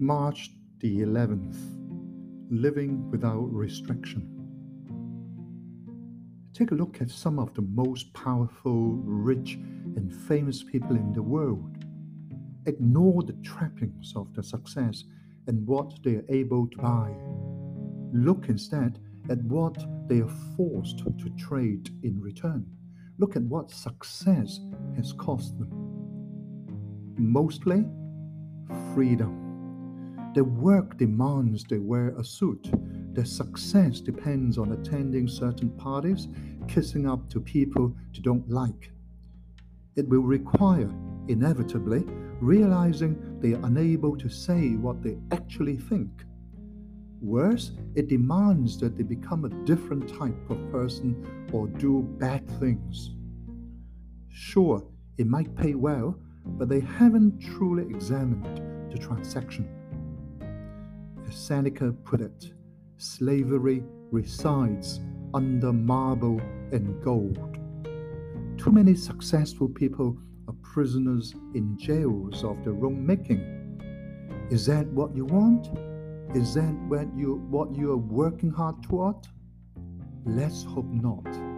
March the 11th Living Without Restriction. Take a look at some of the most powerful, rich, and famous people in the world. Ignore the trappings of their success and what they are able to buy. Look instead at what they are forced to trade in return. Look at what success has cost them. Mostly, freedom. Their work demands they wear a suit. Their success depends on attending certain parties, kissing up to people they don't like. It will require, inevitably, realizing they are unable to say what they actually think. Worse, it demands that they become a different type of person or do bad things. Sure, it might pay well, but they haven't truly examined the transaction. Seneca put it, slavery resides under marble and gold. Too many successful people are prisoners in jails of their own making. Is that what you want? Is that what you what you are working hard toward? Let's hope not.